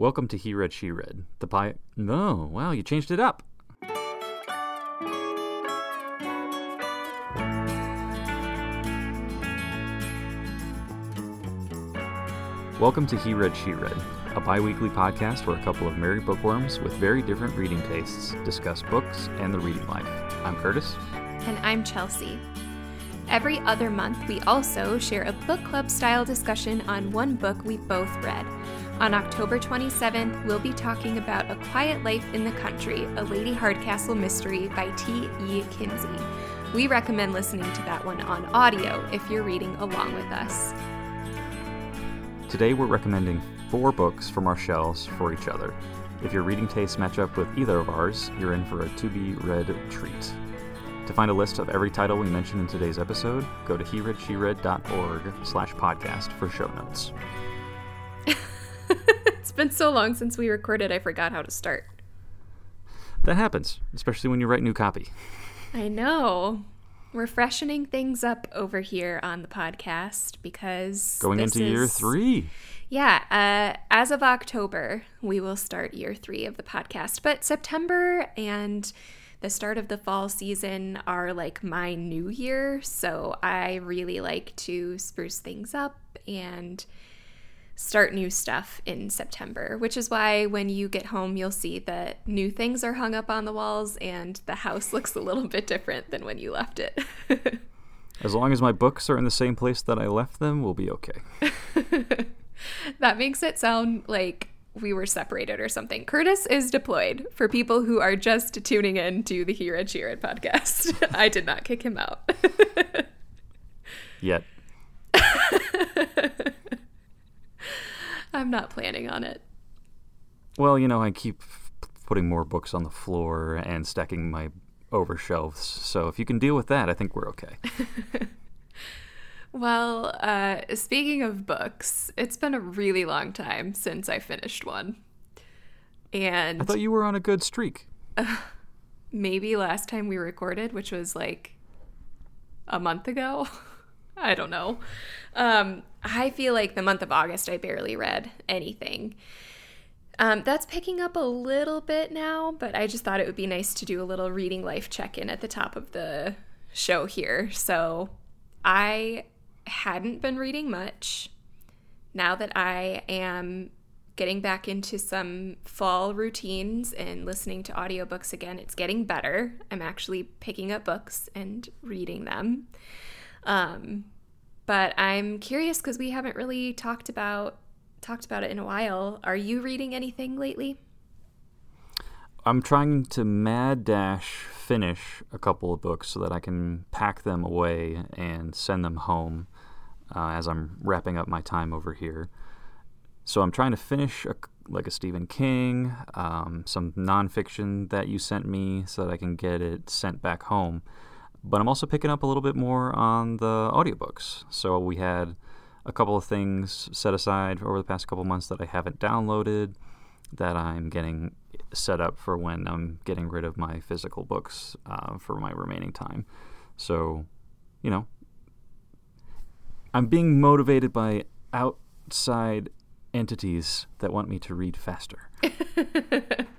Welcome to He Read, She Read. The pie. No, wow, you changed it up. Welcome to He Read, She Read, a bi weekly podcast where a couple of merry bookworms with very different reading tastes discuss books and the reading life. I'm Curtis. And I'm Chelsea. Every other month, we also share a book club style discussion on one book we both read. On October 27th, we'll be talking about A Quiet Life in the Country, a Lady Hardcastle mystery by T.E. Kinsey. We recommend listening to that one on audio if you're reading along with us. Today we're recommending four books from our shelves for each other. If your reading tastes match up with either of ours, you're in for a to be read treat. To find a list of every title we mentioned in today's episode, go to hereadsheread.org slash podcast for show notes. It's been so long since we recorded, I forgot how to start. That happens, especially when you write new copy. I know. We're freshening things up over here on the podcast because going into is, year three. Yeah, uh, as of October, we will start year three of the podcast. But September and the start of the fall season are like my new year. So I really like to spruce things up and start new stuff in September, which is why when you get home, you'll see that new things are hung up on the walls and the house looks a little bit different than when you left it. as long as my books are in the same place that I left them, we'll be okay. that makes it sound like we were separated or something. Curtis is deployed for people who are just tuning in to the He Read, She Read podcast. I did not kick him out. Yet. I'm not planning on it. Well, you know, I keep putting more books on the floor and stacking my over shelves. So if you can deal with that, I think we're okay. well, uh, speaking of books, it's been a really long time since I finished one. And I thought you were on a good streak. Uh, maybe last time we recorded, which was like a month ago. I don't know. Um, I feel like the month of August, I barely read anything. Um, that's picking up a little bit now, but I just thought it would be nice to do a little reading life check in at the top of the show here. So I hadn't been reading much. Now that I am getting back into some fall routines and listening to audiobooks again, it's getting better. I'm actually picking up books and reading them. Um, but I'm curious because we haven't really talked about talked about it in a while. Are you reading anything lately? I'm trying to mad dash finish a couple of books so that I can pack them away and send them home uh, as I'm wrapping up my time over here. So I'm trying to finish a, like a Stephen King, um, some nonfiction that you sent me so that I can get it sent back home but I'm also picking up a little bit more on the audiobooks. So we had a couple of things set aside over the past couple months that I haven't downloaded that I'm getting set up for when I'm getting rid of my physical books uh, for my remaining time. So, you know, I'm being motivated by outside entities that want me to read faster.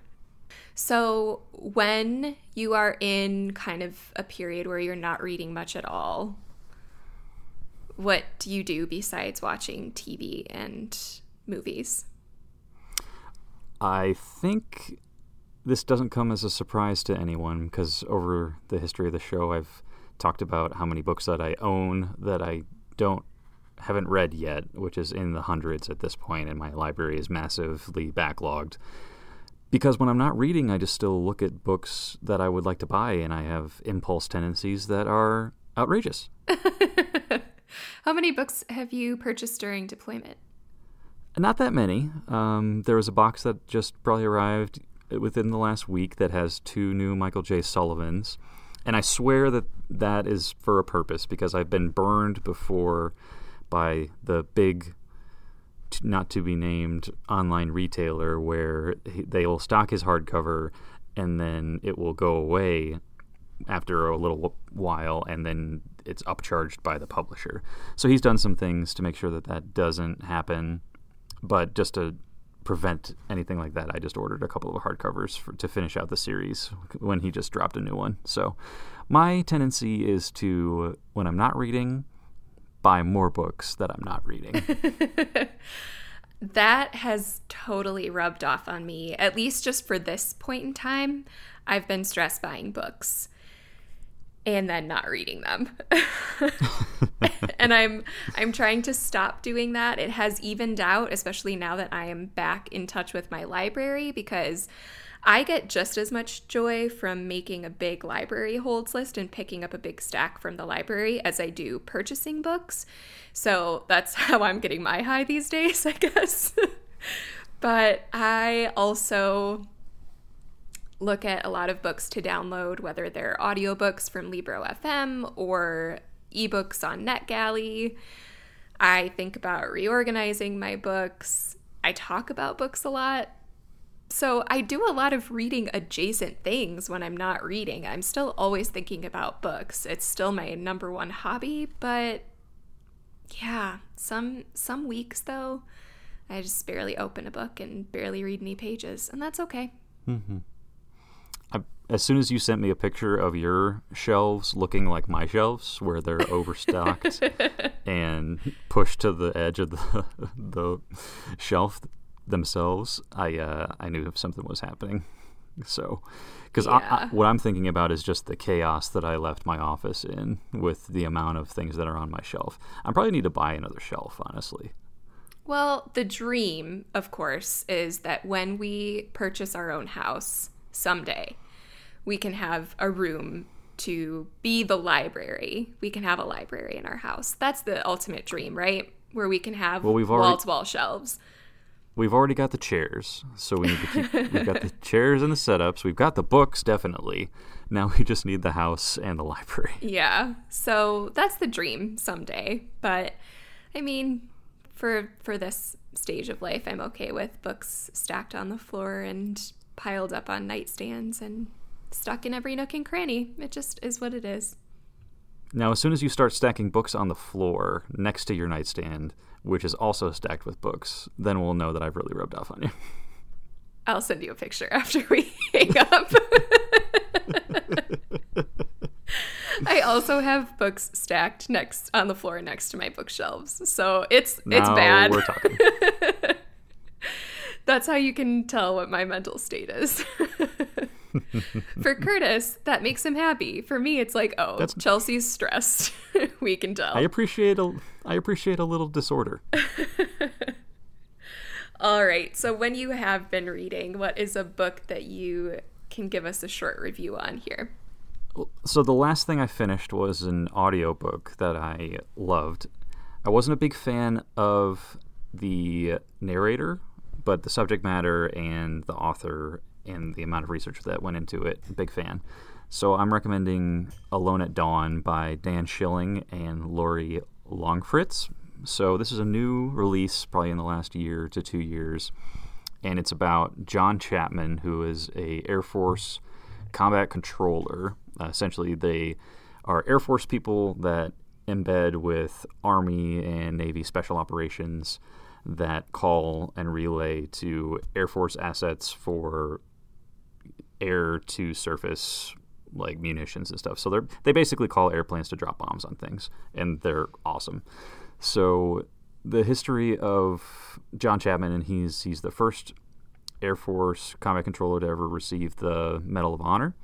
So, when you are in kind of a period where you're not reading much at all, what do you do besides watching TV and movies? I think this doesn't come as a surprise to anyone because over the history of the show, I've talked about how many books that I own that I don't haven't read yet, which is in the hundreds at this point, and my library is massively backlogged because when I'm not reading, I just still look at books that I would like to buy, and I have impulse tendencies that are outrageous. How many books have you purchased during deployment? Not that many. Um, there was a box that just probably arrived within the last week that has two new Michael J. Sullivans. And I swear that that is for a purpose because I've been burned before by the big not to be named online retailer where they will stock his hardcover and then it will go away after a little while and then it's upcharged by the publisher. So he's done some things to make sure that that doesn't happen. But just to prevent anything like that, I just ordered a couple of hardcovers for, to finish out the series when he just dropped a new one. So my tendency is to, when I'm not reading, buy more books that I'm not reading. that has totally rubbed off on me, at least just for this point in time. I've been stress buying books and then not reading them. and I'm I'm trying to stop doing that. It has evened out, especially now that I am back in touch with my library because I get just as much joy from making a big library holds list and picking up a big stack from the library as I do purchasing books. So that's how I'm getting my high these days, I guess. but I also look at a lot of books to download, whether they're audiobooks from Libro FM or ebooks on NetGalley. I think about reorganizing my books. I talk about books a lot. So I do a lot of reading adjacent things when I'm not reading. I'm still always thinking about books. It's still my number one hobby, but yeah, some some weeks though, I just barely open a book and barely read any pages, and that's okay. Mm-hmm as soon as you sent me a picture of your shelves looking like my shelves, where they're overstocked and pushed to the edge of the the shelf themselves, I uh, I knew something was happening. So, because yeah. what I'm thinking about is just the chaos that I left my office in with the amount of things that are on my shelf. I probably need to buy another shelf, honestly. Well, the dream, of course, is that when we purchase our own house someday we can have a room to be the library. We can have a library in our house. That's the ultimate dream, right? Where we can have well, we've already, wall-to-wall shelves. We've already got the chairs, so we need to keep. we've got the chairs and the setups. We've got the books, definitely. Now we just need the house and the library. Yeah, so that's the dream someday. But I mean, for for this stage of life, I'm okay with books stacked on the floor and piled up on nightstands and stuck in every nook and cranny. It just is what it is. Now, as soon as you start stacking books on the floor next to your nightstand, which is also stacked with books, then we'll know that I've really rubbed off on you. I'll send you a picture after we hang up. I also have books stacked next on the floor next to my bookshelves. So it's now it's bad. We're talking. That's how you can tell what my mental state is. For Curtis, that makes him happy. For me, it's like, oh, That's... Chelsea's stressed. we can tell. I appreciate a I appreciate a little disorder. All right. So when you have been reading, what is a book that you can give us a short review on here? So the last thing I finished was an audiobook that I loved. I wasn't a big fan of the narrator, but the subject matter and the author and the amount of research that went into it. Big fan. So I'm recommending Alone at Dawn by Dan Schilling and Lori Longfritz. So this is a new release, probably in the last year to two years, and it's about John Chapman, who is a Air Force combat controller. Uh, essentially, they are Air Force people that embed with Army and Navy special operations that call and relay to Air Force assets for air to surface like munitions and stuff. So they're they basically call airplanes to drop bombs on things, and they're awesome. So the history of John Chapman, and he's he's the first Air Force combat controller to ever receive the Medal of Honor,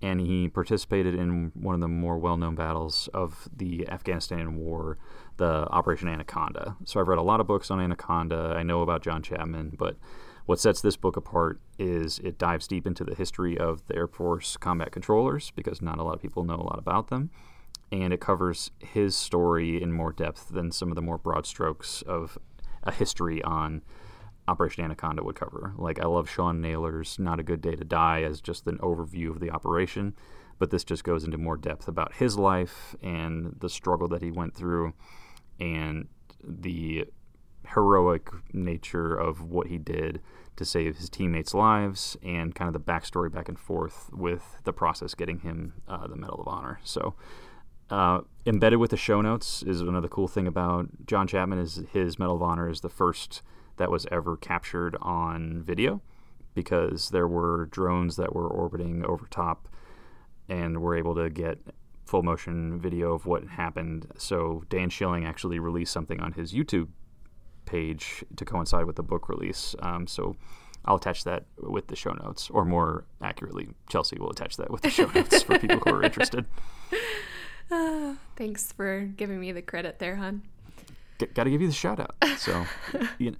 and he participated in one of the more well-known battles of the Afghanistan War, the Operation Anaconda. So I've read a lot of books on Anaconda. I know about John Chapman, but what sets this book apart is it dives deep into the history of the Air Force combat controllers because not a lot of people know a lot about them. And it covers his story in more depth than some of the more broad strokes of a history on Operation Anaconda would cover. Like, I love Sean Naylor's Not a Good Day to Die as just an overview of the operation, but this just goes into more depth about his life and the struggle that he went through and the heroic nature of what he did to save his teammates' lives and kind of the backstory back and forth with the process getting him uh, the Medal of Honor. So, uh, embedded with the show notes is another cool thing about John Chapman is his Medal of Honor is the first that was ever captured on video because there were drones that were orbiting over top and were able to get full motion video of what happened. So Dan Schilling actually released something on his YouTube page to coincide with the book release. Um, so I'll attach that with the show notes, or more accurately, Chelsea will attach that with the show notes for people who are interested. Uh, thanks for giving me the credit there, hon. Got to give you the shout out. So, you know,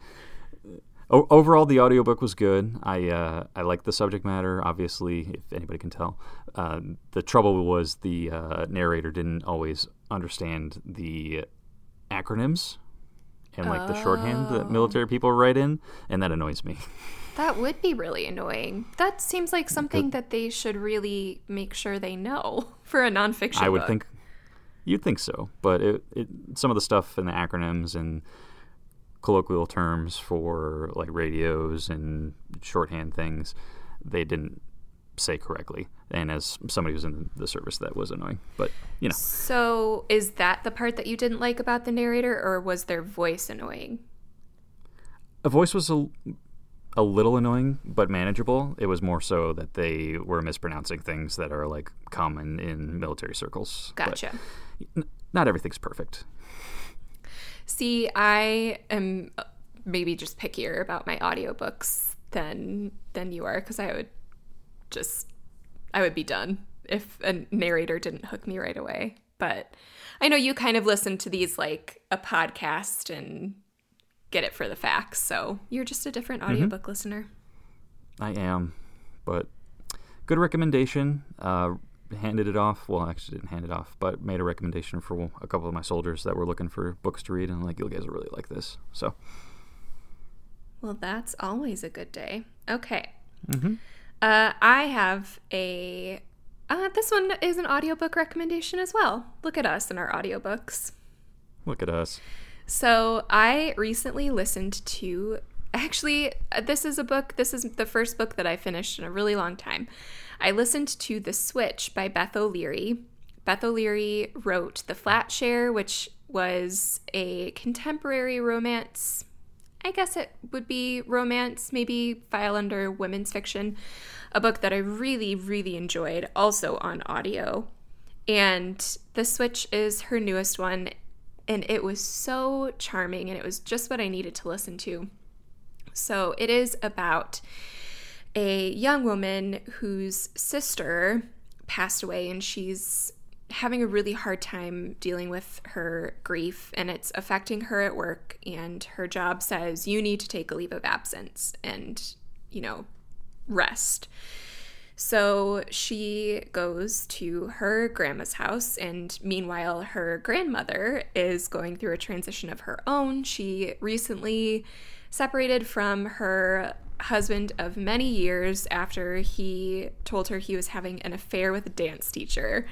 o- overall, the audiobook was good. I uh, I like the subject matter. Obviously, if anybody can tell, uh, the trouble was the uh, narrator didn't always understand the acronyms and like the shorthand that oh. military people write in, and that annoys me. That would be really annoying. That seems like something that they should really make sure they know for a nonfiction. I would book. think you'd think so, but it, it some of the stuff and the acronyms and colloquial terms for like radios and shorthand things, they didn't say correctly. And as somebody who's in the service, that was annoying. But you know, So, is that the part that you didn't like about the narrator, or was their voice annoying? a voice was a a little annoying, but manageable. It was more so that they were mispronouncing things that are like common in military circles. Gotcha. n- not everything's perfect. See, I am uh, maybe just pickier about my audiobooks than than you are because I would just I would be done if a narrator didn't hook me right away. But I know you kind of listen to these like a podcast and get it for the facts. So you're just a different audiobook listener. I am, but good recommendation. Uh, handed it off. Well, actually didn't hand it off, but made a recommendation for a couple of my soldiers that were looking for books to read, and like you guys will really like this. So Well, that's always a good day. Okay. Mhm. Uh, I have a. Uh, this one is an audiobook recommendation as well. Look at us in our audiobooks. look at us. So, I recently listened to. Actually, uh, this is a book. This is the first book that I finished in a really long time. I listened to The Switch by Beth O'Leary. Beth O'Leary wrote The Flat Share, which was a contemporary romance I guess it would be romance, maybe file under women's fiction, a book that I really, really enjoyed, also on audio. And The Switch is her newest one, and it was so charming, and it was just what I needed to listen to. So it is about a young woman whose sister passed away, and she's having a really hard time dealing with her grief and it's affecting her at work and her job says you need to take a leave of absence and you know rest. So she goes to her grandma's house and meanwhile her grandmother is going through a transition of her own. She recently separated from her husband of many years after he told her he was having an affair with a dance teacher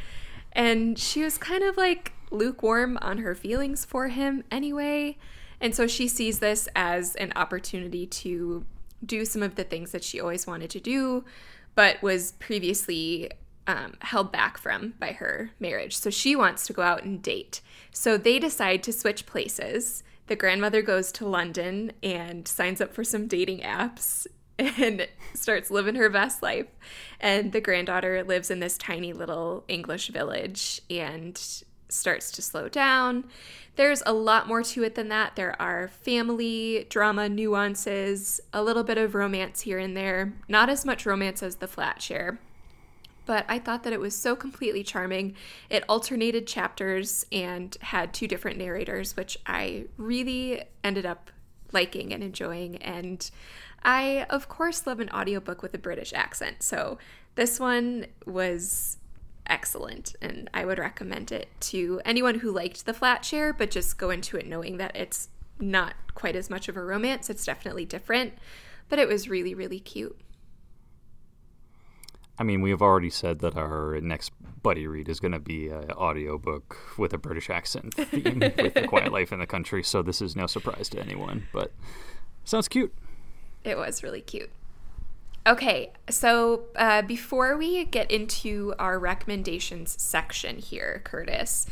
and she was kind of like lukewarm on her feelings for him anyway. And so she sees this as an opportunity to do some of the things that she always wanted to do, but was previously um, held back from by her marriage. So she wants to go out and date. So they decide to switch places. The grandmother goes to London and signs up for some dating apps and starts living her best life. And the granddaughter lives in this tiny little English village and starts to slow down. There's a lot more to it than that. There are family drama nuances, a little bit of romance here and there, not as much romance as the flat share. But I thought that it was so completely charming. It alternated chapters and had two different narrators, which I really ended up liking and enjoying. And I, of course, love an audiobook with a British accent. So this one was excellent and I would recommend it to anyone who liked the flat share, but just go into it knowing that it's not quite as much of a romance. It's definitely different, but it was really, really cute. I mean, we have already said that our next buddy read is going to be an audiobook with a British accent theme with the quiet life in the country, so this is no surprise to anyone, but sounds cute. It was really cute. Okay, so uh, before we get into our recommendations section here, Curtis,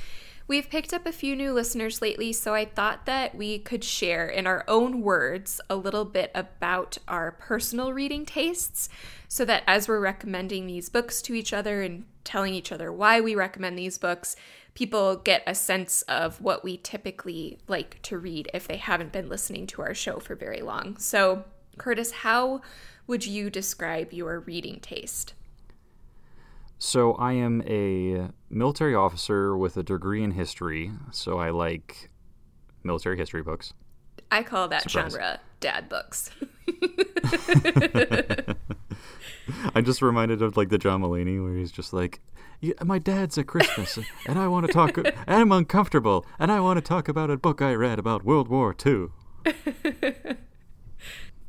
We've picked up a few new listeners lately, so I thought that we could share in our own words a little bit about our personal reading tastes so that as we're recommending these books to each other and telling each other why we recommend these books, people get a sense of what we typically like to read if they haven't been listening to our show for very long. So, Curtis, how would you describe your reading taste? So I am a military officer with a degree in history, so I like military history books. I call that Surprise. genre dad books. I'm just reminded of like the John Mulaney where he's just like, "My dad's at Christmas, and I want to talk. and I'm uncomfortable, and I want to talk about a book I read about World War II."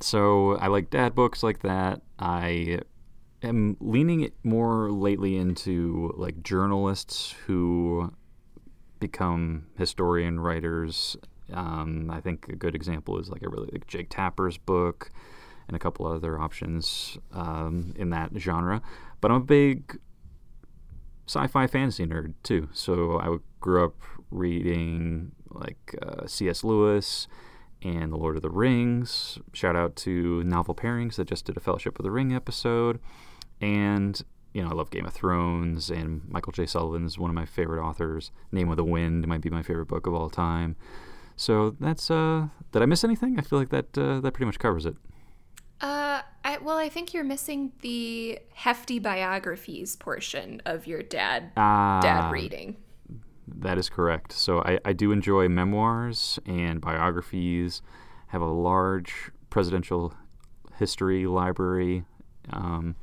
so I like dad books like that. I am leaning more lately into like journalists who become historian writers. Um, I think a good example is like I really like Jake Tapper's book and a couple other options um, in that genre. But I'm a big sci-fi fantasy nerd too. So I grew up reading like uh, C.S. Lewis and The Lord of the Rings. Shout out to Novel Pairings that just did a Fellowship of the Ring episode. And you know, I love Game of Thrones, and Michael J. Sullivan is one of my favorite authors. Name of the Wind might be my favorite book of all time. So that's uh, did I miss anything? I feel like that uh, that pretty much covers it. Uh, I, well, I think you're missing the hefty biographies portion of your dad uh, dad reading. That is correct. So I, I do enjoy memoirs and biographies. Have a large presidential history library. Um,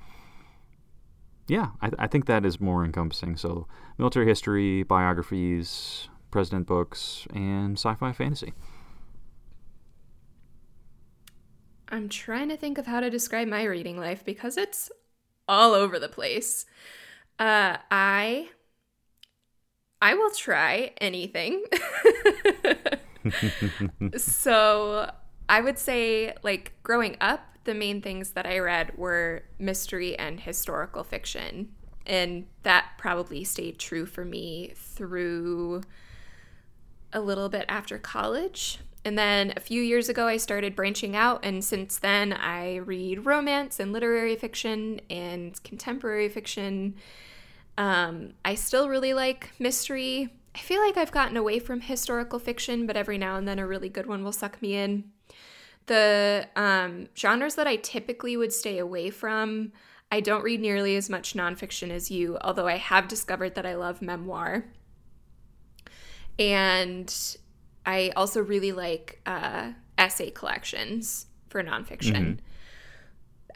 yeah, I, I think that is more encompassing. So, military history, biographies, president books, and sci fi fantasy. I'm trying to think of how to describe my reading life because it's all over the place. Uh, I I will try anything. so I would say, like growing up, the main things that I read were mystery and historical fiction. And that probably stayed true for me through a little bit after college. And then a few years ago, I started branching out. And since then, I read romance and literary fiction and contemporary fiction. Um, I still really like mystery. I feel like I've gotten away from historical fiction, but every now and then a really good one will suck me in. The um, genres that I typically would stay away from, I don't read nearly as much nonfiction as you, although I have discovered that I love memoir. And I also really like uh, essay collections for nonfiction. Mm-hmm.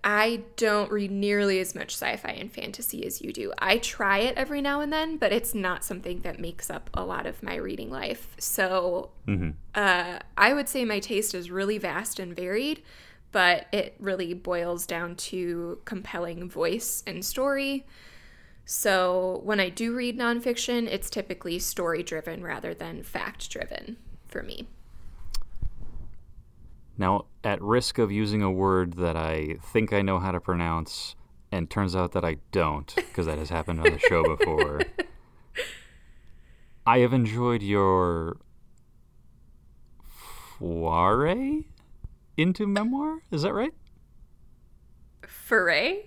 I don't read nearly as much sci fi and fantasy as you do. I try it every now and then, but it's not something that makes up a lot of my reading life. So mm-hmm. uh, I would say my taste is really vast and varied, but it really boils down to compelling voice and story. So when I do read nonfiction, it's typically story driven rather than fact driven for me. Now, at risk of using a word that I think I know how to pronounce, and turns out that I don't, because that has happened on the show before, I have enjoyed your foray into memoir. Is that right? Foray?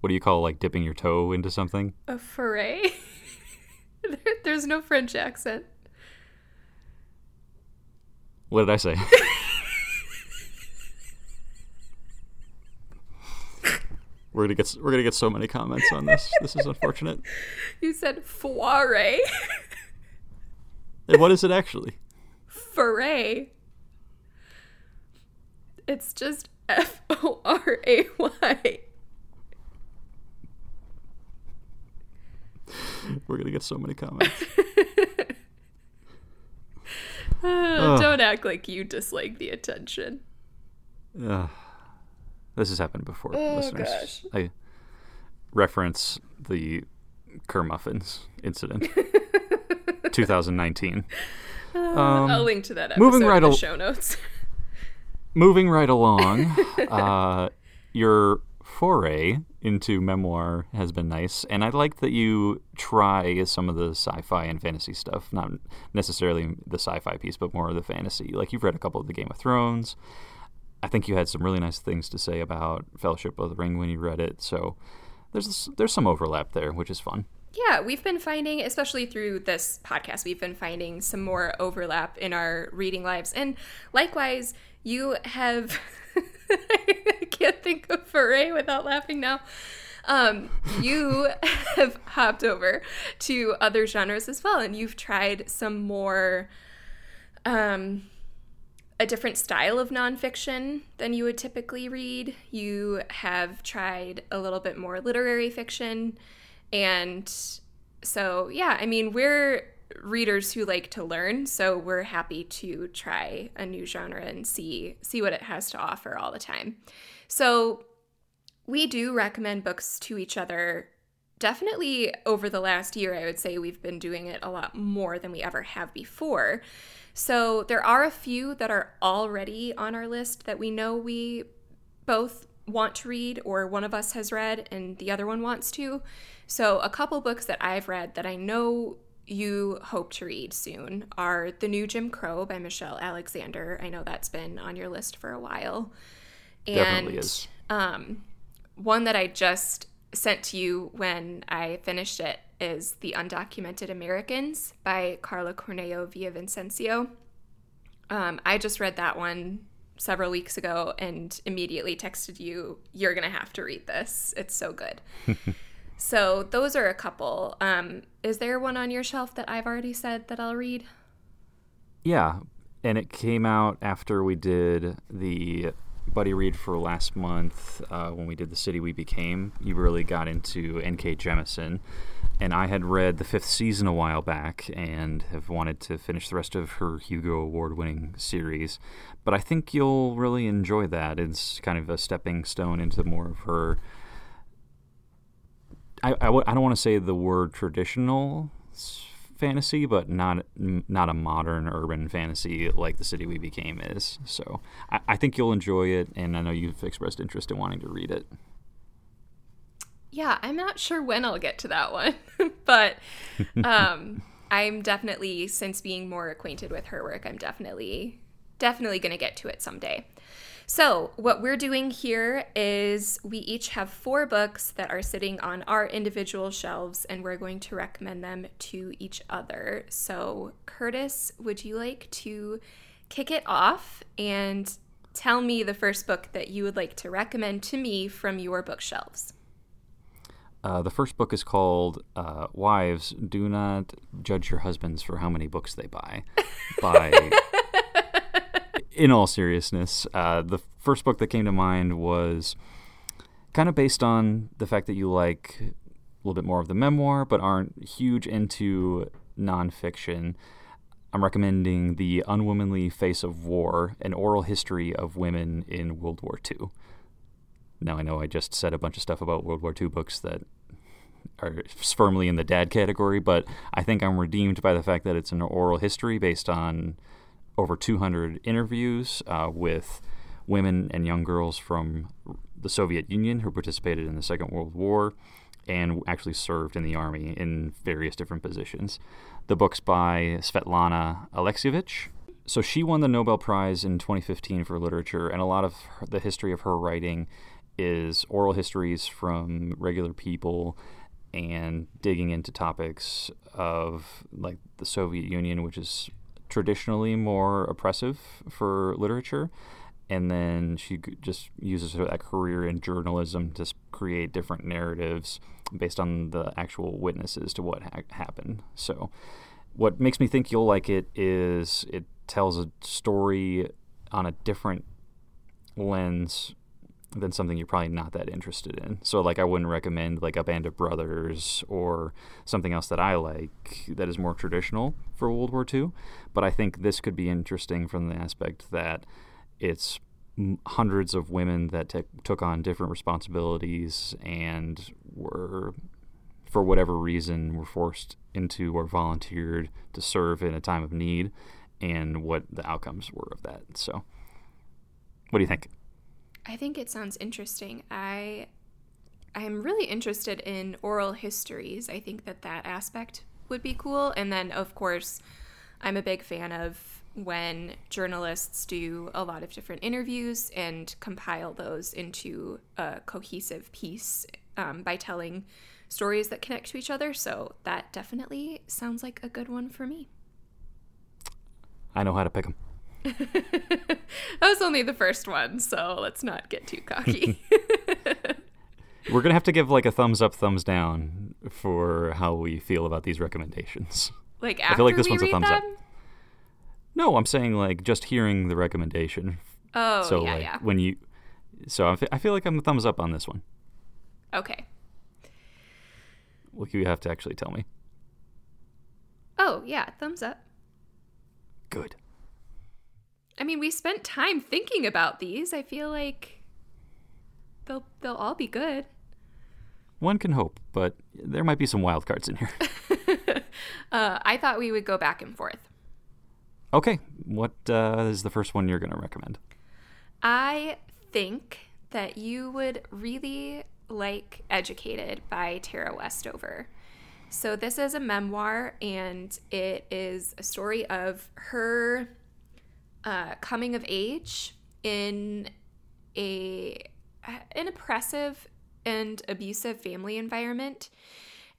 What do you call like dipping your toe into something? A foray? There's no French accent. What did I say? we're gonna get we're gonna get so many comments on this. This is unfortunate. You said foray. and what is it actually? Foray. It's just F O R A Y. We're gonna get so many comments. Uh, don't act like you dislike the attention. Uh, this has happened before, oh, listeners. Gosh. I reference the Kermuffins incident, 2019. Uh, um, I'll link to that episode moving right in the al- show notes. moving right along, uh, your foray into memoir has been nice, and I like that you try some of the sci-fi and fantasy stuff. Not necessarily the sci-fi piece, but more of the fantasy. Like you've read a couple of the Game of Thrones. I think you had some really nice things to say about Fellowship of the Ring when you read it. So there's there's some overlap there, which is fun. Yeah, we've been finding, especially through this podcast, we've been finding some more overlap in our reading lives. And likewise, you have. I can't think of foray without laughing now. Um, you have hopped over to other genres as well, and you've tried some more, um, a different style of nonfiction than you would typically read. You have tried a little bit more literary fiction. And so, yeah, I mean, we're readers who like to learn, so we're happy to try a new genre and see see what it has to offer all the time. So, we do recommend books to each other. Definitely over the last year, I would say we've been doing it a lot more than we ever have before. So, there are a few that are already on our list that we know we both want to read or one of us has read and the other one wants to. So, a couple books that I've read that I know you hope to read soon are The New Jim Crow by Michelle Alexander. I know that's been on your list for a while. And Definitely is. Um, one that I just sent to you when I finished it is The Undocumented Americans by Karla Cornejo Villavicencio. Um, I just read that one several weeks ago and immediately texted you, You're going to have to read this. It's so good. So those are a couple. Um, is there one on your shelf that I've already said that I'll read? Yeah, and it came out after we did the buddy read for last month uh, when we did the city we became. You really got into N.K. Jemisin, and I had read the fifth season a while back and have wanted to finish the rest of her Hugo Award-winning series. But I think you'll really enjoy that. It's kind of a stepping stone into more of her I, I, w- I don't want to say the word traditional fantasy, but not not a modern urban fantasy like the city we became is. So I, I think you'll enjoy it, and I know you've expressed interest in wanting to read it. Yeah, I'm not sure when I'll get to that one, but um, I'm definitely since being more acquainted with her work, I'm definitely definitely going to get to it someday. So, what we're doing here is we each have four books that are sitting on our individual shelves, and we're going to recommend them to each other. So, Curtis, would you like to kick it off and tell me the first book that you would like to recommend to me from your bookshelves? Uh, the first book is called uh, Wives, Do Not Judge Your Husbands for How Many Books They Buy by in all seriousness, uh, the first book that came to mind was kind of based on the fact that you like a little bit more of the memoir, but aren't huge into nonfiction. I'm recommending The Unwomanly Face of War, an oral history of women in World War II. Now, I know I just said a bunch of stuff about World War II books that are firmly in the dad category, but I think I'm redeemed by the fact that it's an oral history based on over 200 interviews uh, with women and young girls from the Soviet Union who participated in the Second World War and actually served in the army in various different positions. The book's by Svetlana Alexievich. So she won the Nobel Prize in 2015 for literature, and a lot of her, the history of her writing is oral histories from regular people and digging into topics of like the Soviet Union, which is traditionally more oppressive for literature. And then she just uses her, that career in journalism to create different narratives based on the actual witnesses to what ha- happened. So, what makes me think you'll like it is it tells a story on a different lens than something you're probably not that interested in. So like I wouldn't recommend like a band of brothers or something else that I like that is more traditional for World War II, but I think this could be interesting from the aspect that it's hundreds of women that t- took on different responsibilities and were for whatever reason were forced into or volunteered to serve in a time of need and what the outcomes were of that. So what do you think? I think it sounds interesting. I I'm really interested in oral histories. I think that that aspect would be cool. And then, of course, I'm a big fan of when journalists do a lot of different interviews and compile those into a cohesive piece um, by telling stories that connect to each other. So that definitely sounds like a good one for me. I know how to pick them. that was only the first one, so let's not get too cocky. We're gonna have to give like a thumbs up, thumbs down for how we feel about these recommendations. Like after I feel like this one's a thumbs them? up. No, I'm saying like just hearing the recommendation. Oh, so yeah, like yeah. when you, so I feel like I'm a thumbs up on this one. Okay. Well, you have to actually tell me. Oh yeah, thumbs up. Good. I mean, we spent time thinking about these. I feel like they'll they'll all be good. One can hope, but there might be some wild cards in here. uh, I thought we would go back and forth. Okay, what uh, is the first one you're going to recommend? I think that you would really like Educated by Tara Westover. So, this is a memoir, and it is a story of her uh, coming of age in a an oppressive and abusive family environment.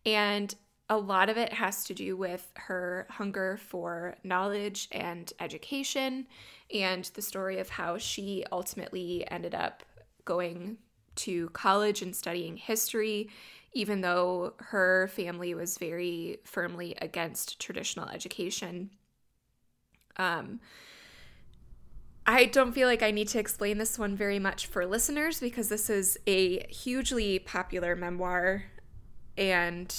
And a lot of it has to do with her hunger for knowledge and education, and the story of how she ultimately ended up going to college and studying history, even though her family was very firmly against traditional education. Um, I don't feel like I need to explain this one very much for listeners because this is a hugely popular memoir and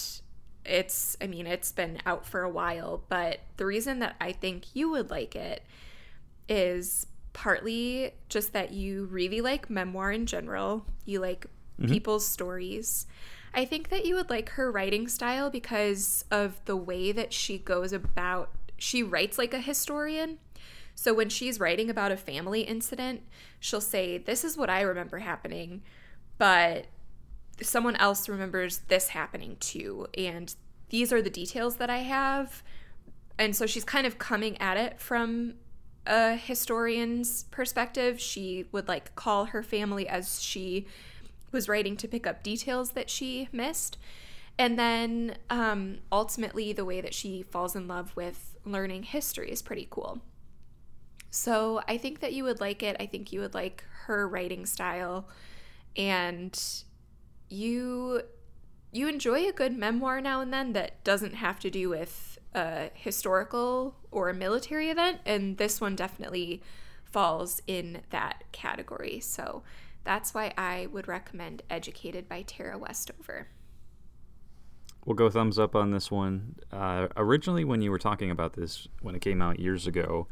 it's I mean it's been out for a while, but the reason that I think you would like it is partly just that you really like memoir in general. You like mm-hmm. people's stories. I think that you would like her writing style because of the way that she goes about she writes like a historian so when she's writing about a family incident, she'll say, This is what I remember happening, but someone else remembers this happening too. And these are the details that I have. And so she's kind of coming at it from a historian's perspective. She would like call her family as she was writing to pick up details that she missed. And then um, ultimately, the way that she falls in love with learning history is pretty cool. So I think that you would like it. I think you would like her writing style and you you enjoy a good memoir now and then that doesn't have to do with a historical or a military event and this one definitely falls in that category. So that's why I would recommend Educated by Tara Westover. We'll go thumbs up on this one. Uh, originally, when you were talking about this, when it came out years ago,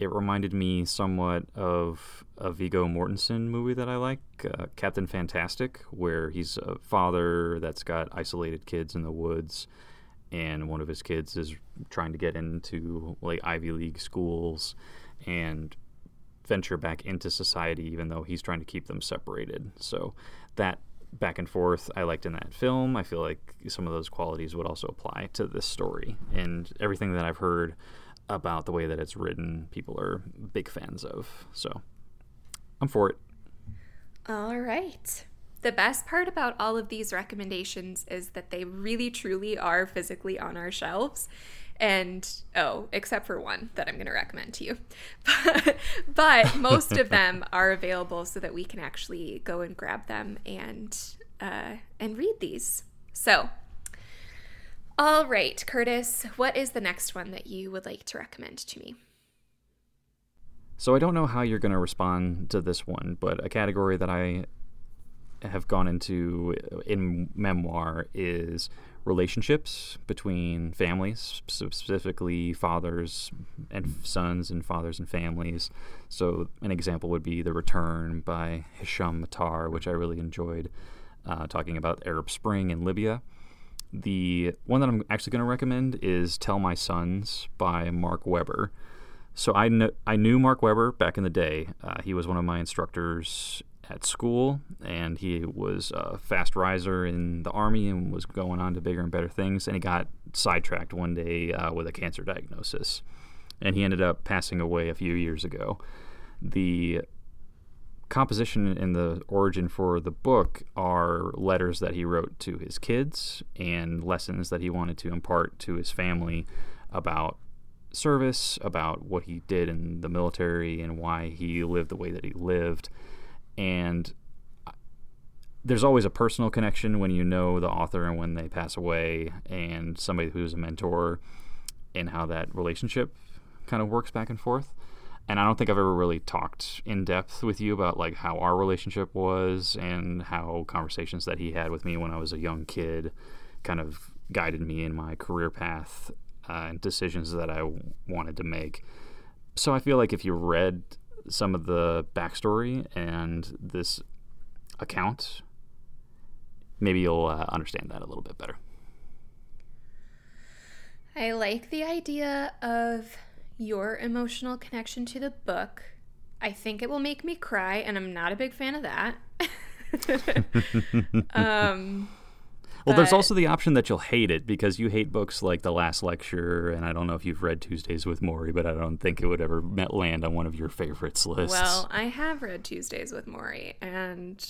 it reminded me somewhat of a Viggo Mortensen movie that I like, uh, Captain Fantastic, where he's a father that's got isolated kids in the woods, and one of his kids is trying to get into like Ivy League schools and venture back into society, even though he's trying to keep them separated. So that back and forth I liked in that film. I feel like some of those qualities would also apply to this story, and everything that I've heard about the way that it's written, people are big fans of. So I'm for it. All right. The best part about all of these recommendations is that they really truly are physically on our shelves. And oh, except for one that I'm going to recommend to you. But, but most of them are available so that we can actually go and grab them and uh, and read these. So all right, Curtis, what is the next one that you would like to recommend to me? So I don't know how you're going to respond to this one, but a category that I have gone into in memoir is relationships between families, specifically fathers and sons and fathers and families. So an example would be The Return by Hisham Matar, which I really enjoyed, uh, talking about Arab Spring in Libya. The one that I'm actually going to recommend is Tell My Sons by Mark Weber. So I, kn- I knew Mark Weber back in the day. Uh, he was one of my instructors at school, and he was a fast riser in the army and was going on to bigger and better things. And he got sidetracked one day uh, with a cancer diagnosis, and he ended up passing away a few years ago. The composition and the origin for the book are letters that he wrote to his kids and lessons that he wanted to impart to his family about service, about what he did in the military, and why he lived the way that he lived. And there's always a personal connection when you know the author and when they pass away, and somebody who's a mentor, and how that relationship kind of works back and forth. And I don't think I've ever really talked in depth with you about like how our relationship was and how conversations that he had with me when I was a young kid kind of guided me in my career path uh, and decisions that I w- wanted to make. So I feel like if you read some of the backstory and this account, maybe you'll uh, understand that a little bit better. I like the idea of your emotional connection to the book. I think it will make me cry, and I'm not a big fan of that. um, well, there's also the option that you'll hate it because you hate books like The Last Lecture, and I don't know if you've read Tuesdays with Morrie, but I don't think it would ever land on one of your favorites lists. Well, I have read Tuesdays with Morrie, and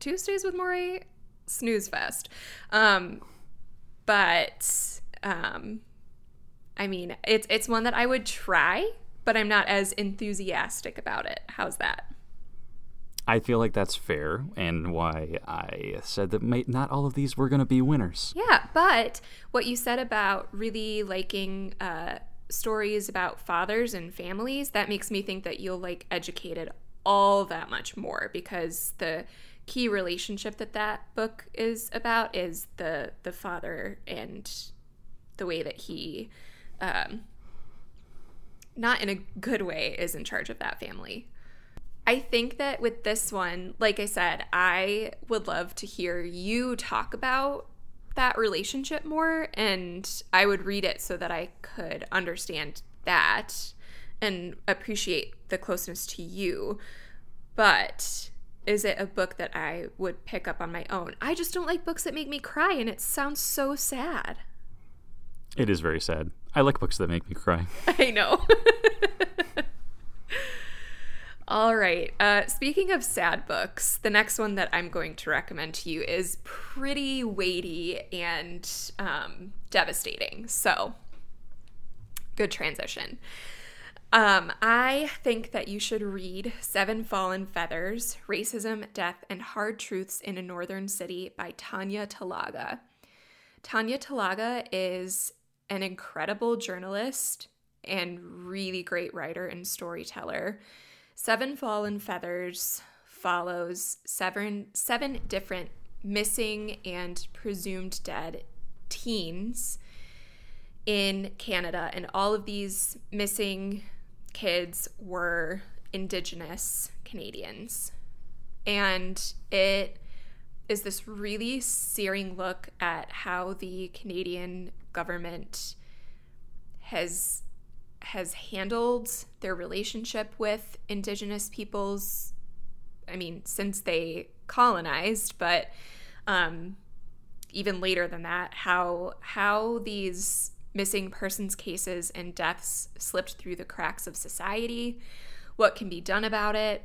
Tuesdays with Morrie, snooze fest. Um, but um, I mean, it's it's one that I would try, but I'm not as enthusiastic about it. How's that? I feel like that's fair, and why I said that may, not all of these were going to be winners. Yeah, but what you said about really liking uh, stories about fathers and families, that makes me think that you'll like Educated all that much more because the key relationship that that book is about is the the father and the way that he um, not in a good way is in charge of that family I think that with this one, like I said, I would love to hear you talk about that relationship more and I would read it so that I could understand that and appreciate the closeness to you. But is it a book that I would pick up on my own? I just don't like books that make me cry and it sounds so sad. It is very sad. I like books that make me cry. I know. All right. Uh, speaking of sad books, the next one that I'm going to recommend to you is pretty weighty and um, devastating. So, good transition. Um, I think that you should read Seven Fallen Feathers Racism, Death, and Hard Truths in a Northern City by Tanya Talaga. Tanya Talaga is an incredible journalist and really great writer and storyteller. Seven Fallen Feathers follows seven, seven different missing and presumed dead teens in Canada, and all of these missing kids were Indigenous Canadians. And it is this really searing look at how the Canadian government has has handled their relationship with indigenous peoples i mean since they colonized but um, even later than that how how these missing persons cases and deaths slipped through the cracks of society what can be done about it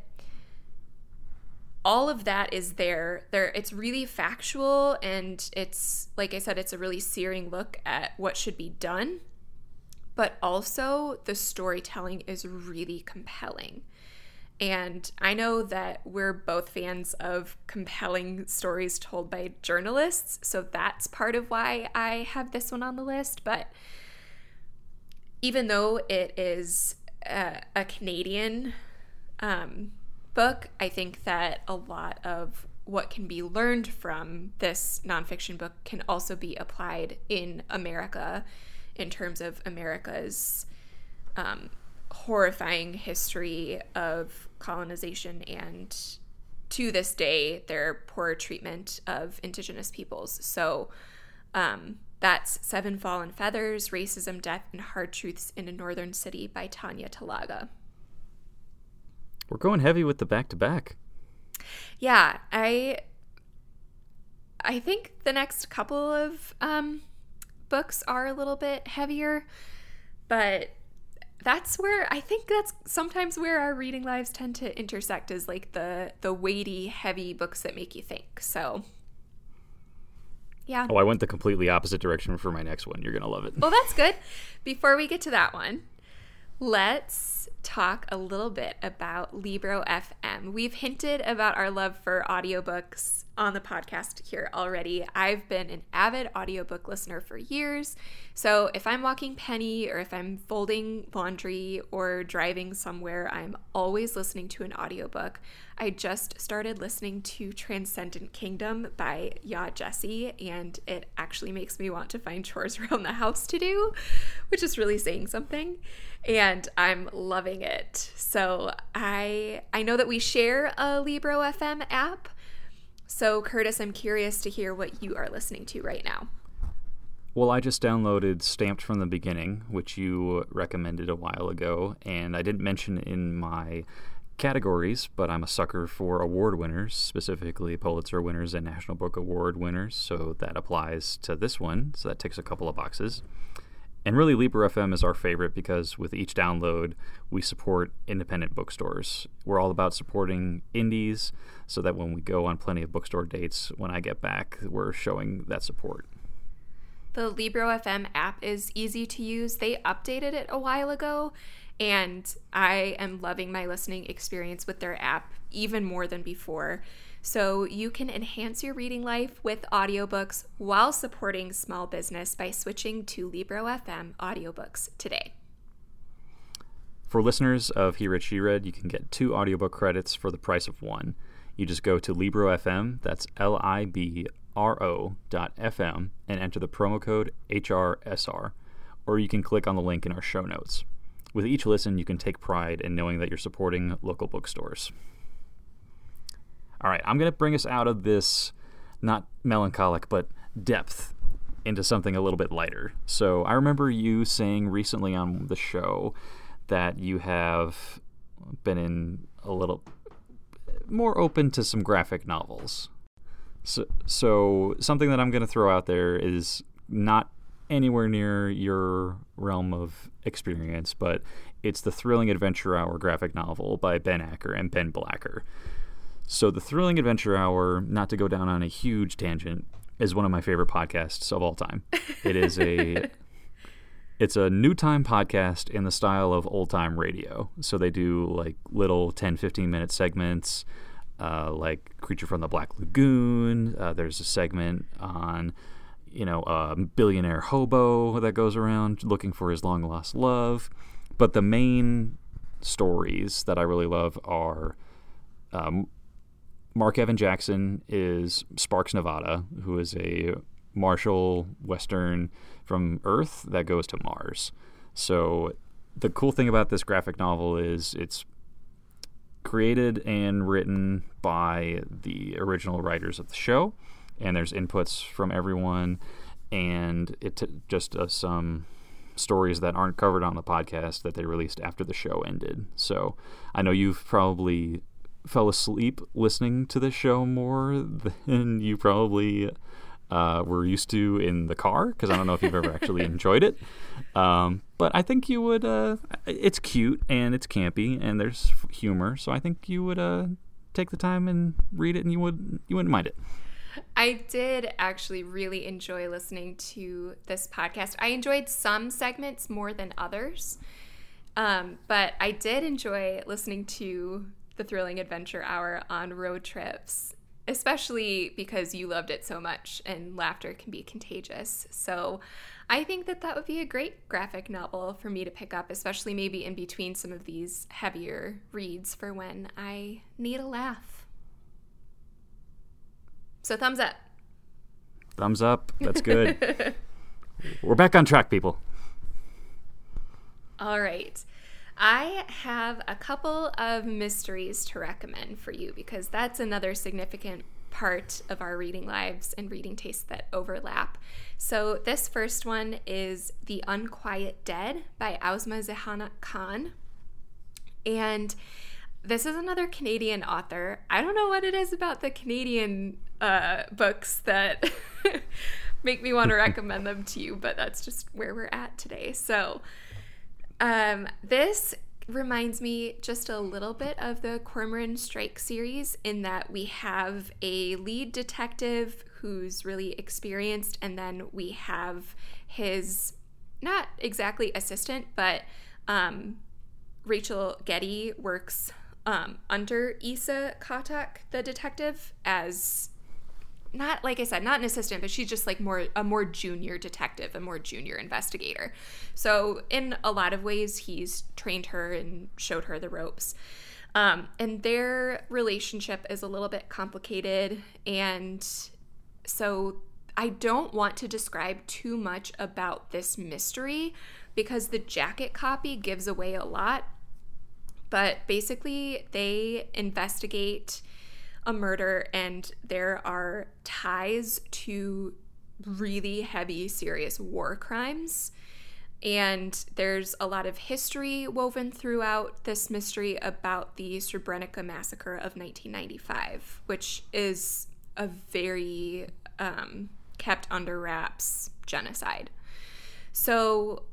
all of that is there there it's really factual and it's like i said it's a really searing look at what should be done but also the storytelling is really compelling. And I know that we're both fans of compelling stories told by journalists, so that's part of why I have this one on the list. But even though it is a, a Canadian um, book, I think that a lot of what can be learned from this nonfiction book can also be applied in America in terms of America's um, horrifying history of colonization and to this day their poor treatment of indigenous peoples. So um, that's Seven Fallen Feathers Racism, Death, and Hard Truths in a Northern City by Tanya Talaga. We're going heavy with the back to back. yeah, I I think the next couple of um, books are a little bit heavier, but that's where I think that's sometimes where our reading lives tend to intersect is like the the weighty, heavy books that make you think. So yeah. Oh, I went the completely opposite direction for my next one. You're going to love it. Well, that's good. Before we get to that one, let's talk a little bit about Libro FM. We've hinted about our love for audiobooks on the podcast here already. I've been an avid audiobook listener for years. So if I'm walking Penny or if I'm folding laundry or driving somewhere, I'm always listening to an audiobook. I just started listening to Transcendent Kingdom by Yaa Gyasi, and it actually makes me want to find chores around the house to do, which is really saying something. And I'm loving it. So I I know that we share a Libro FM app. So Curtis, I'm curious to hear what you are listening to right now. Well, I just downloaded Stamped from the Beginning, which you recommended a while ago, and I didn't mention in my categories, but I'm a sucker for award winners, specifically Pulitzer winners and National Book Award winners, so that applies to this one. So that ticks a couple of boxes. And really, Libro FM is our favorite because with each download, we support independent bookstores. We're all about supporting indies so that when we go on plenty of bookstore dates, when I get back, we're showing that support. The Libro FM app is easy to use. They updated it a while ago, and I am loving my listening experience with their app even more than before. So you can enhance your reading life with audiobooks while supporting small business by switching to Libro FM audiobooks today. For listeners of He Read She Read, you can get two audiobook credits for the price of one. You just go to Libro FM, that's L I B R O dot FM, and enter the promo code HRSR, or you can click on the link in our show notes. With each listen, you can take pride in knowing that you're supporting local bookstores. All right, I'm going to bring us out of this not melancholic, but depth into something a little bit lighter. So I remember you saying recently on the show that you have been in a little more open to some graphic novels. So, so something that I'm going to throw out there is not anywhere near your realm of experience, but it's the Thrilling Adventure Hour graphic novel by Ben Acker and Ben Blacker. So, the Thrilling Adventure Hour, not to go down on a huge tangent, is one of my favorite podcasts of all time. It is a it's a new time podcast in the style of old time radio. So they do like little 10 15 minute segments uh, like Creature from the Black Lagoon. Uh, there's a segment on you know, a billionaire hobo that goes around looking for his long lost love. But the main stories that I really love are um, Marc Evan Jackson is Sparks Nevada, who is a martial western from Earth that goes to Mars. So the cool thing about this graphic novel is it's created and written by the original writers of the show, and there's inputs from everyone, and it t- just uh, some stories that aren't covered on the podcast that they released after the show ended. So I know you've probably fell asleep listening to this show more than you probably uh, were used to in the car because I don't know if you've ever actually enjoyed it. Um, but I think you would. Uh, it's cute and it's campy and there's humor, so I think you would uh, take the time and read it, and you would you wouldn't mind it. I did actually really enjoy listening to this podcast. I enjoyed some segments more than others, um, but I did enjoy listening to the Thrilling Adventure Hour on road trips, especially because you loved it so much and laughter can be contagious. So I think that that would be a great graphic novel for me to pick up, especially maybe in between some of these heavier reads for when I need a laugh. So thumbs up. Thumbs up. That's good. We're back on track, people. All right. I have a couple of mysteries to recommend for you because that's another significant part of our reading lives and reading tastes that overlap. So, this first one is The Unquiet Dead by Ausma Zehanat Khan. And this is another Canadian author. I don't know what it is about the Canadian uh, books that make me want to recommend them to you, but that's just where we're at today. So, um, this reminds me just a little bit of the Cormoran Strike series in that we have a lead detective who's really experienced, and then we have his not exactly assistant, but um, Rachel Getty works um, under Esa Khattak, the detective, as not like I said, not an assistant, but she's just like more a more junior detective, a more junior investigator. So in a lot of ways, he's trained her and showed her the ropes. Um, and their relationship is a little bit complicated, and so I don't want to describe too much about this mystery because the jacket copy gives away a lot. But basically, they investigate a murder and there are ties to really heavy, serious war crimes. And there's a lot of history woven throughout this mystery about the Srebrenica massacre of 1995, which is a very um, kept under wraps genocide. So,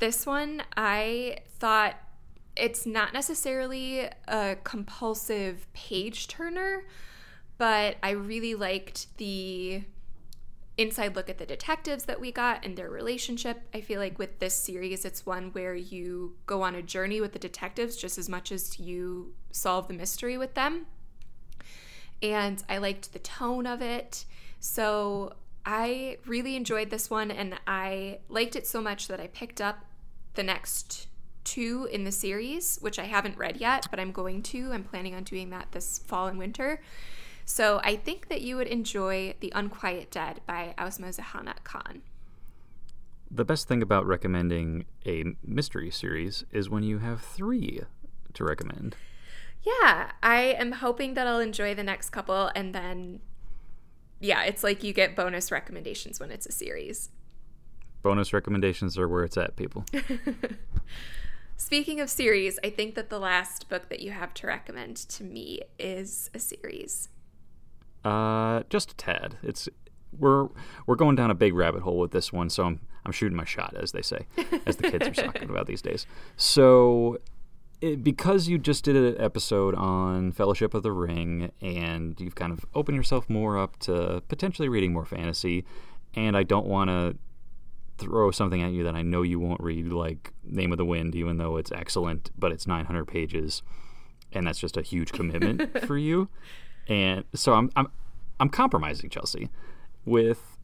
this one I thought it's not necessarily a compulsive page turner, but I really liked the inside look at the detectives that we got and their relationship. I feel like with this series, it's one where you go on a journey with the detectives just as much as you solve the mystery with them. And I liked the tone of it. So I really enjoyed this one and I liked it so much that I picked up the next two in the series, which I haven't read yet, but I'm going to. I'm planning on doing that this fall and winter. So I think that you would enjoy The Unquiet Dead by Ausma Zehanat Khan. The best thing about recommending a mystery series is when you have three to recommend. Yeah, I am hoping that I'll enjoy the next couple and then, yeah, it's like you get bonus recommendations when it's a series. Bonus recommendations are where it's at, people. Speaking of series, I think that the last book that you have to recommend to me is a series. Uh, just a tad. It's we're we're going down a big rabbit hole with this one, so I'm I'm shooting my shot, as they say, as the kids are talking about these days. So, it, because you just did an episode on Fellowship of the Ring, and you've kind of opened yourself more up to potentially reading more fantasy, and I don't want to throw something at you that I know you won't read, like Name of the Wind, even though it's excellent, but it's 900 pages, and that's just a huge commitment for you. And so I'm I'm I'm compromising Chelsea with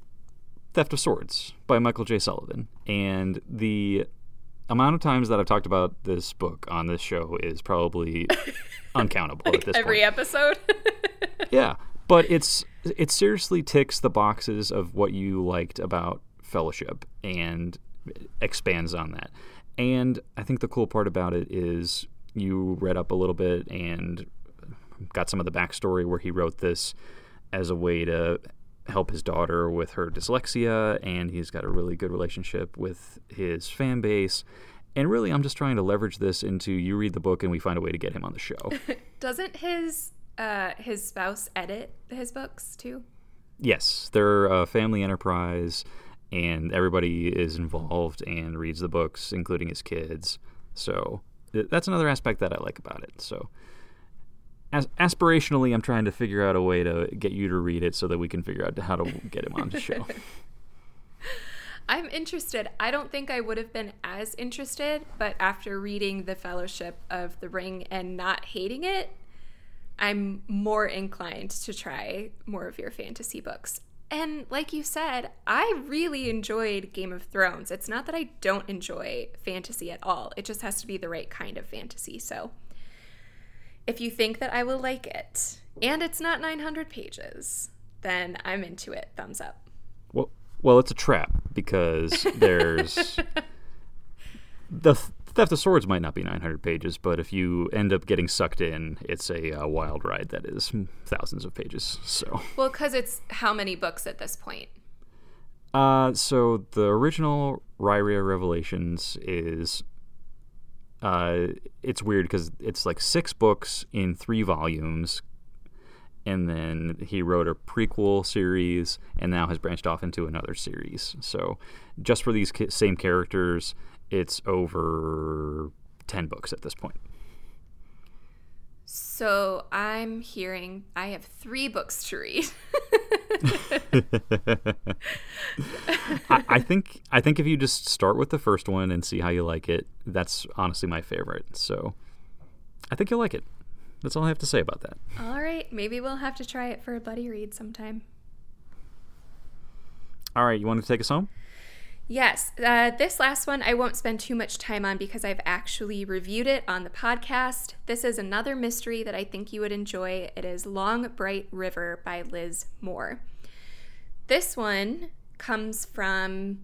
Theft of Swords by Michael J. Sullivan, and the amount of times that I've talked about this book on this show is probably uncountable like at this every point. episode. yeah, but it's it seriously ticks the boxes of what you liked about Fellowship and expands on that. And I think the cool part about it is you read up a little bit and got some of the backstory where he wrote this as a way to help his daughter with her dyslexia, and he's got a really good relationship with his fan base. And really, I'm just trying to leverage this into you read the book and we find a way to get him on the show. Doesn't his uh, his spouse edit his books too? yes, they're a family enterprise, and everybody is involved and reads the books, including his kids. So th- that's another aspect that I like about it. So as aspirationally, I'm trying to figure out a way to get you to read it so that we can figure out how to get him on the show. I'm interested. I don't think I would have been as interested, but after reading The Fellowship of the Ring and not hating it, I'm more inclined to try more of your fantasy books. And like you said, I really enjoyed Game of Thrones. It's not that I don't enjoy fantasy at all, it just has to be the right kind of fantasy. So if you think that I will like it and it's not 900 pages, then I'm into it. Thumbs up. Well, well, it's a trap because there's the Theft of Swords might not be 900 pages, but if you end up getting sucked in, it's a uh, wild ride that is thousands of pages. So, Well, because it's how many books at this point? uh, so the original Riyria Revelations is uh, it's weird because it's like six books in three volumes, and then he wrote a prequel series, and now has branched off into another series. So, just for these same characters, it's over ten books at this point. So I'm hearing I have three books to read. I, I think I think if you just start with the first one and see how you like it, that's honestly my favorite. So I think you'll like it. That's all I have to say about that. All right, maybe we'll have to try it for a buddy read sometime. All right, you want to take us home? Yes, uh, this last one I won't spend too much time on because I've actually reviewed it on the podcast. This is another mystery that I think you would enjoy. It is Long Bright River by Liz Moore. This one comes from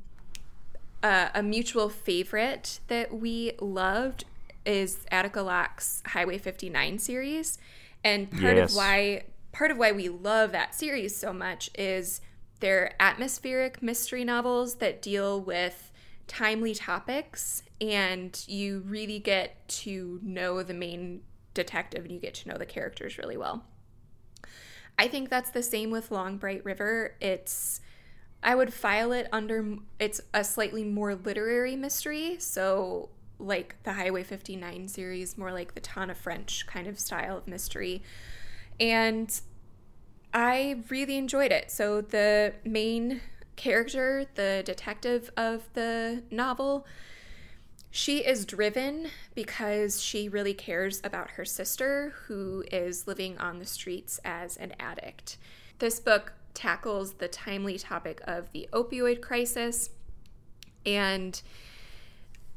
uh, a mutual favorite that we loved is Attica Locke's Highway 59 series, and part Yes. of why part of why we love that series so much is they're atmospheric mystery novels that deal with timely topics and you really get to know the main detective and you get to know the characters really well. I think that's the same with Long Bright River. It's I would file it under it's a slightly more literary mystery, so like the Highway 59 series, more like the Tana French kind of style of mystery. And I really enjoyed it. So the main character, the detective of the novel, she is driven because she really cares about her sister who is living on the streets as an addict. This book tackles the timely topic of the opioid crisis and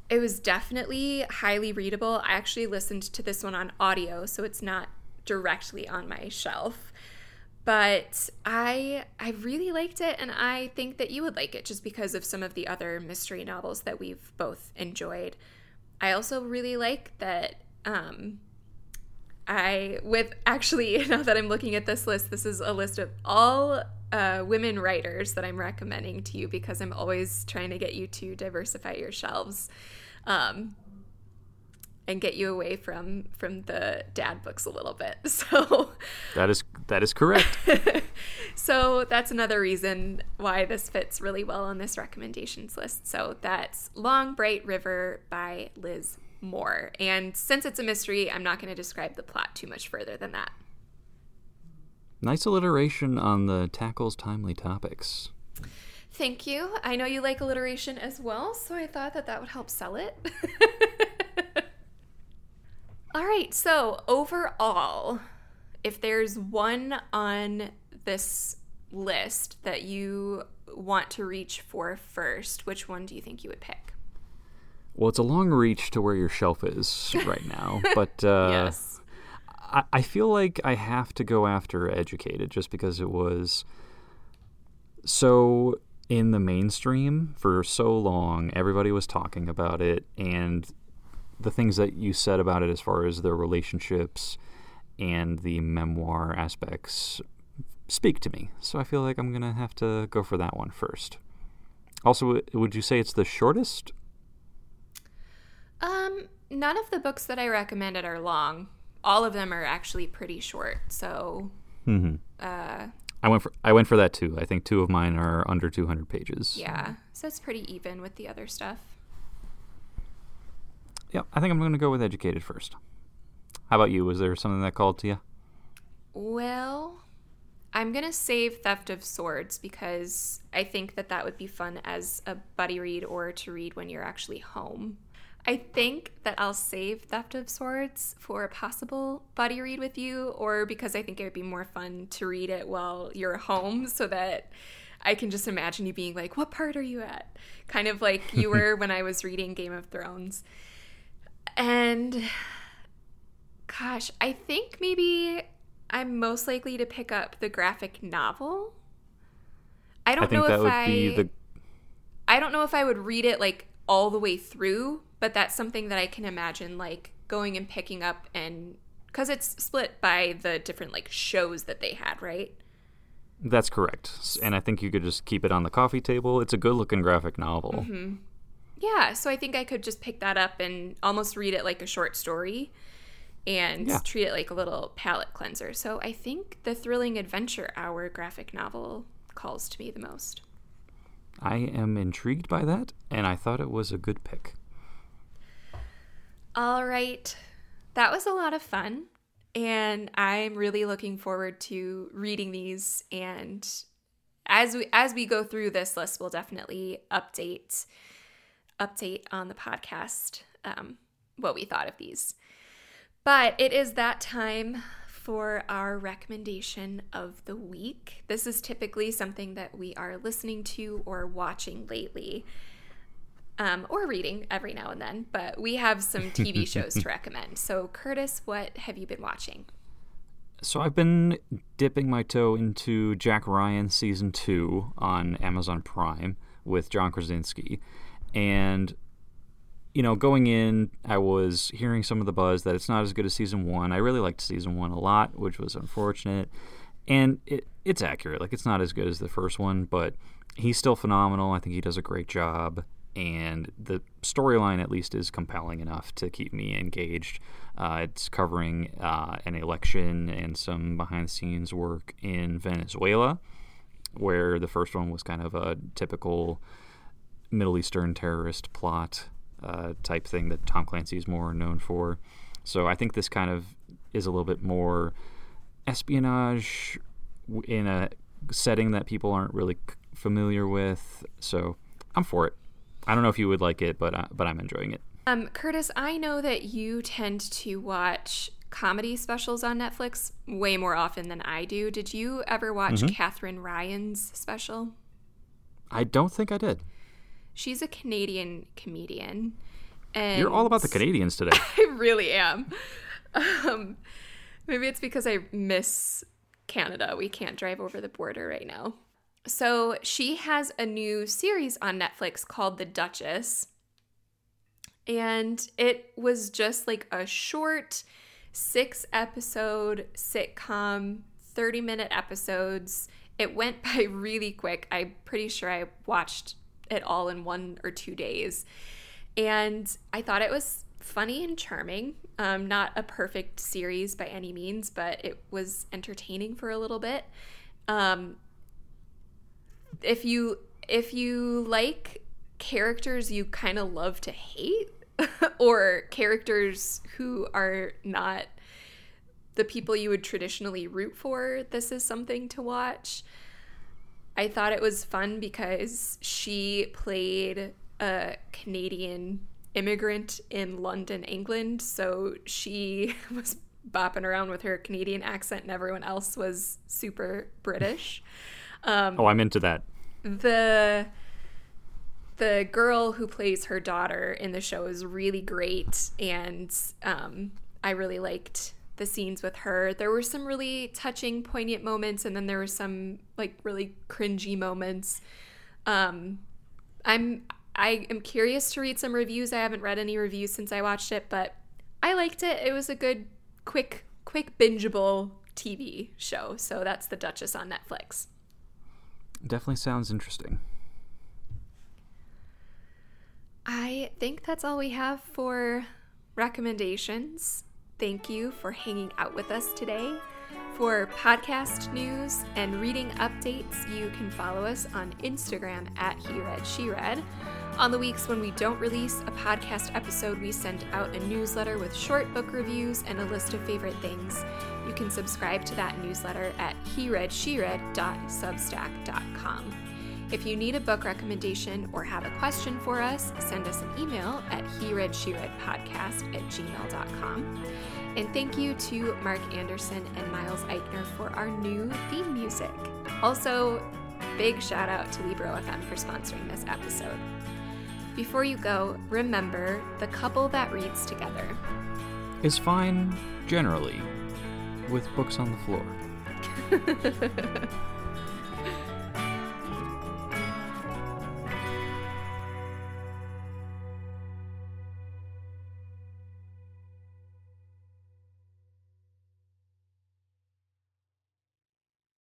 it was definitely highly readable. I actually listened to this one on audio, so it's not directly on my shelf. But I I really liked it and I think that you would like it just because of some of the other mystery novels that we've both enjoyed. I also really like that um I with actually now that I'm looking at this list, this is a list of all uh, women writers that I'm recommending to you because I'm always trying to get you to diversify your shelves, um, and get you away from from the dad books a little bit. So, That is that is correct. so that's another reason why this fits really well on this recommendations list. So that's Long Bright River by Liz Moore. And since it's a mystery, I'm not going to describe the plot too much further than that. nice alliteration on the tackles timely topics. Thank you. I know you like alliteration as well, so I thought that that would help sell it. All right, so overall, if there's one on this list that you want to reach for first, which one do you think you would pick? Well, it's a long reach to where your shelf is right now, but uh, yes. I, I feel like I have to go after Educated just because it was so in the mainstream for so long. Everybody was talking about it, and the things that you said about it, as far as the relationships and the memoir aspects, speak to me. So I feel like I'm gonna have to go for that one first. Also, would you say it's the shortest? Um, none of the books that I recommended are long. All of them are actually pretty short. So, Mm-hmm. uh, I went for I went for that too. I think two of mine are under 200 pages. yeah. So it's pretty even with the other stuff. Yeah, I think I'm going to go with Educated first. How about you? Was there something that called to you? Well, I'm going to save Theft of Swords because I think that that would be fun as a buddy read or to read when you're actually home. I think that I'll save Theft of Swords for a possible buddy read with you, or because I think it would be more fun to read it while you're home so that I can just imagine you being like, What part are you at? Kind of like you were when I was reading Game of Thrones. And gosh, I think maybe I'm most likely to pick up the graphic novel. I don't I know if I the I don't know if I would read it like all the way through, but that's something that I can imagine like going and picking up and cuz it's split by the different like shows that they had, right? that's correct. And I think you could just keep it on the coffee table. It's a good-looking graphic novel. Mm-hmm. Yeah, so I think I could just pick that up and almost read it like a short story and Yeah. treat it like a little palate cleanser. So I think the Thrilling Adventure Hour graphic novel calls to me the most. I am intrigued by that, and I thought it was a good pick. All right. That was a lot of fun. And I'm really looking forward to reading these and as we as we go through this list, we'll definitely update update on the podcast um, what we thought of these. But it is that time for our recommendation of the week. This is typically something that we are listening to or watching lately um, or reading every now and then, but we have some TV shows to recommend. So, Curtis, what have you been watching? So I've been dipping my toe into Jack Ryan season two on Amazon Prime with John Krasinski, and you know, going in, I was hearing some of the buzz that it's not as good as season one. I really liked season one a lot, which was unfortunate, and it, it's accurate. Like it's not as good as the first one, but he's still phenomenal. I think he does a great job, and the storyline at least is compelling enough to keep me engaged. Uh, it's covering uh, an election and some behind the scenes work in Venezuela, where the first one was kind of a typical Middle Eastern terrorist plot uh, type thing that Tom Clancy is more known for. So I think this kind of is a little bit more espionage in a setting that people aren't really familiar with. So I'm for it. I don't know if you would like it, but uh, but I'm enjoying it. Um, Curtis, I know that you tend to watch comedy specials on Netflix way more often than I do. Did you ever watch Katherine Ryan's special? I don't think I did. She's a Canadian comedian. And You're all about the Canadians today. I really am. Um, maybe it's because I miss Canada. We can't drive over the border right now. So she has a new series on Netflix called The Duchess. And it was just like a short six episode sitcom, 30 minute episodes. It went by really quick. I'm pretty sure I watched it all in one or two days. And I thought it was funny and charming. Um, not a perfect series by any means, but it was entertaining for a little bit. Um, if you if you like characters you kind of love to hate or characters who are not the people you would traditionally root for, this is something to watch. I thought it was fun because she played a Canadian immigrant in London, England. So she was bopping around with her Canadian accent, and everyone else was super British. Um, Oh, I'm into that. the the girl who plays her daughter in the show is really great and um, i really liked the scenes with her. There were some really touching poignant moments and then there were some like really cringy moments. Um, i'm i am curious to read some reviews. I haven't read any reviews since i watched it but i liked it. It was a good quick quick bingeable tv show so that's the duchess on netflix. Definitely sounds interesting. I think that's all we have for recommendations. Thank you for hanging out with us today. For podcast news and reading updates, you can follow us on Instagram at He Read She Read. On the weeks when we don't release a podcast episode, we send out a newsletter with short book reviews and a list of favorite things. You can subscribe to that newsletter at hereadsheread.substack.com. If you need a book recommendation or have a question for us, send us an email at hereadshereadpodcast at gmail.com. And thank you to Mark Anderson and Miles Eichner for our new theme music. Also, big shout out to Libro FM for sponsoring this episode. Before you go, remember the couple that reads together. Is fine generally with books on the floor.